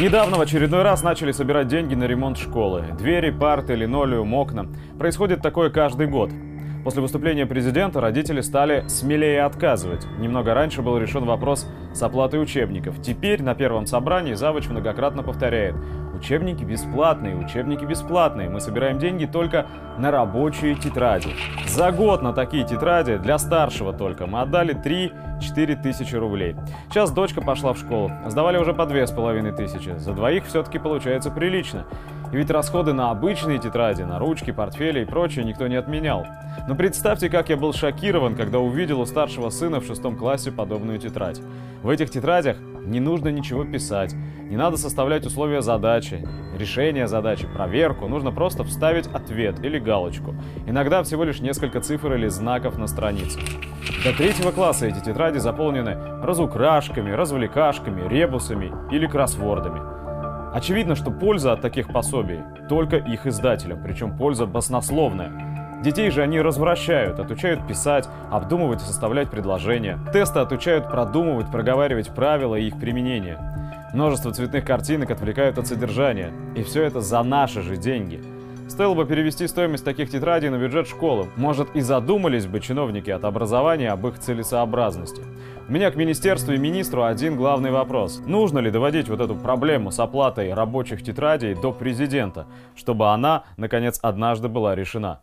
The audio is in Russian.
Недавно в очередной раз начали собирать деньги на ремонт школы. Двери, парты, линолеум, окна. Происходит такое каждый год. После выступления президента родители стали смелее отказывать. Немного раньше был решен вопрос с оплатой учебников. Теперь на первом собрании завуч многократно повторяет Учебники бесплатные, учебники бесплатные. Мы собираем деньги только на рабочие тетради. За год на такие тетради, для старшего только, мы отдали 3-4 тысячи рублей. Сейчас дочка пошла в школу. Сдавали уже по две с половиной тысячи. За двоих все-таки получается прилично. И ведь расходы на обычные тетради, на ручки, портфели и прочее никто не отменял. Но представьте, как я был шокирован, когда увидел у старшего сына в шестом классе подобную тетрадь. В этих тетрадях не нужно ничего писать, не надо составлять условия задачи, решение задачи, проверку, нужно просто вставить ответ или галочку. Иногда всего лишь несколько цифр или знаков на странице. До третьего класса эти тетради заполнены разукрашками, развлекашками, ребусами или кроссвордами. Очевидно, что польза от таких пособий только их издателям, причем польза баснословная. Детей же они развращают, отучают писать, обдумывать и составлять предложения. Тесты отучают продумывать, проговаривать правила и их применение. Множество цветных картинок отвлекают от содержания. И все это за наши же деньги. Стоило бы перевести стоимость таких тетрадей на бюджет школы. Может и задумались бы чиновники от образования об их целесообразности. У меня к министерству и министру один главный вопрос. Нужно ли доводить вот эту проблему с оплатой рабочих тетрадей до президента, чтобы она, наконец, однажды была решена?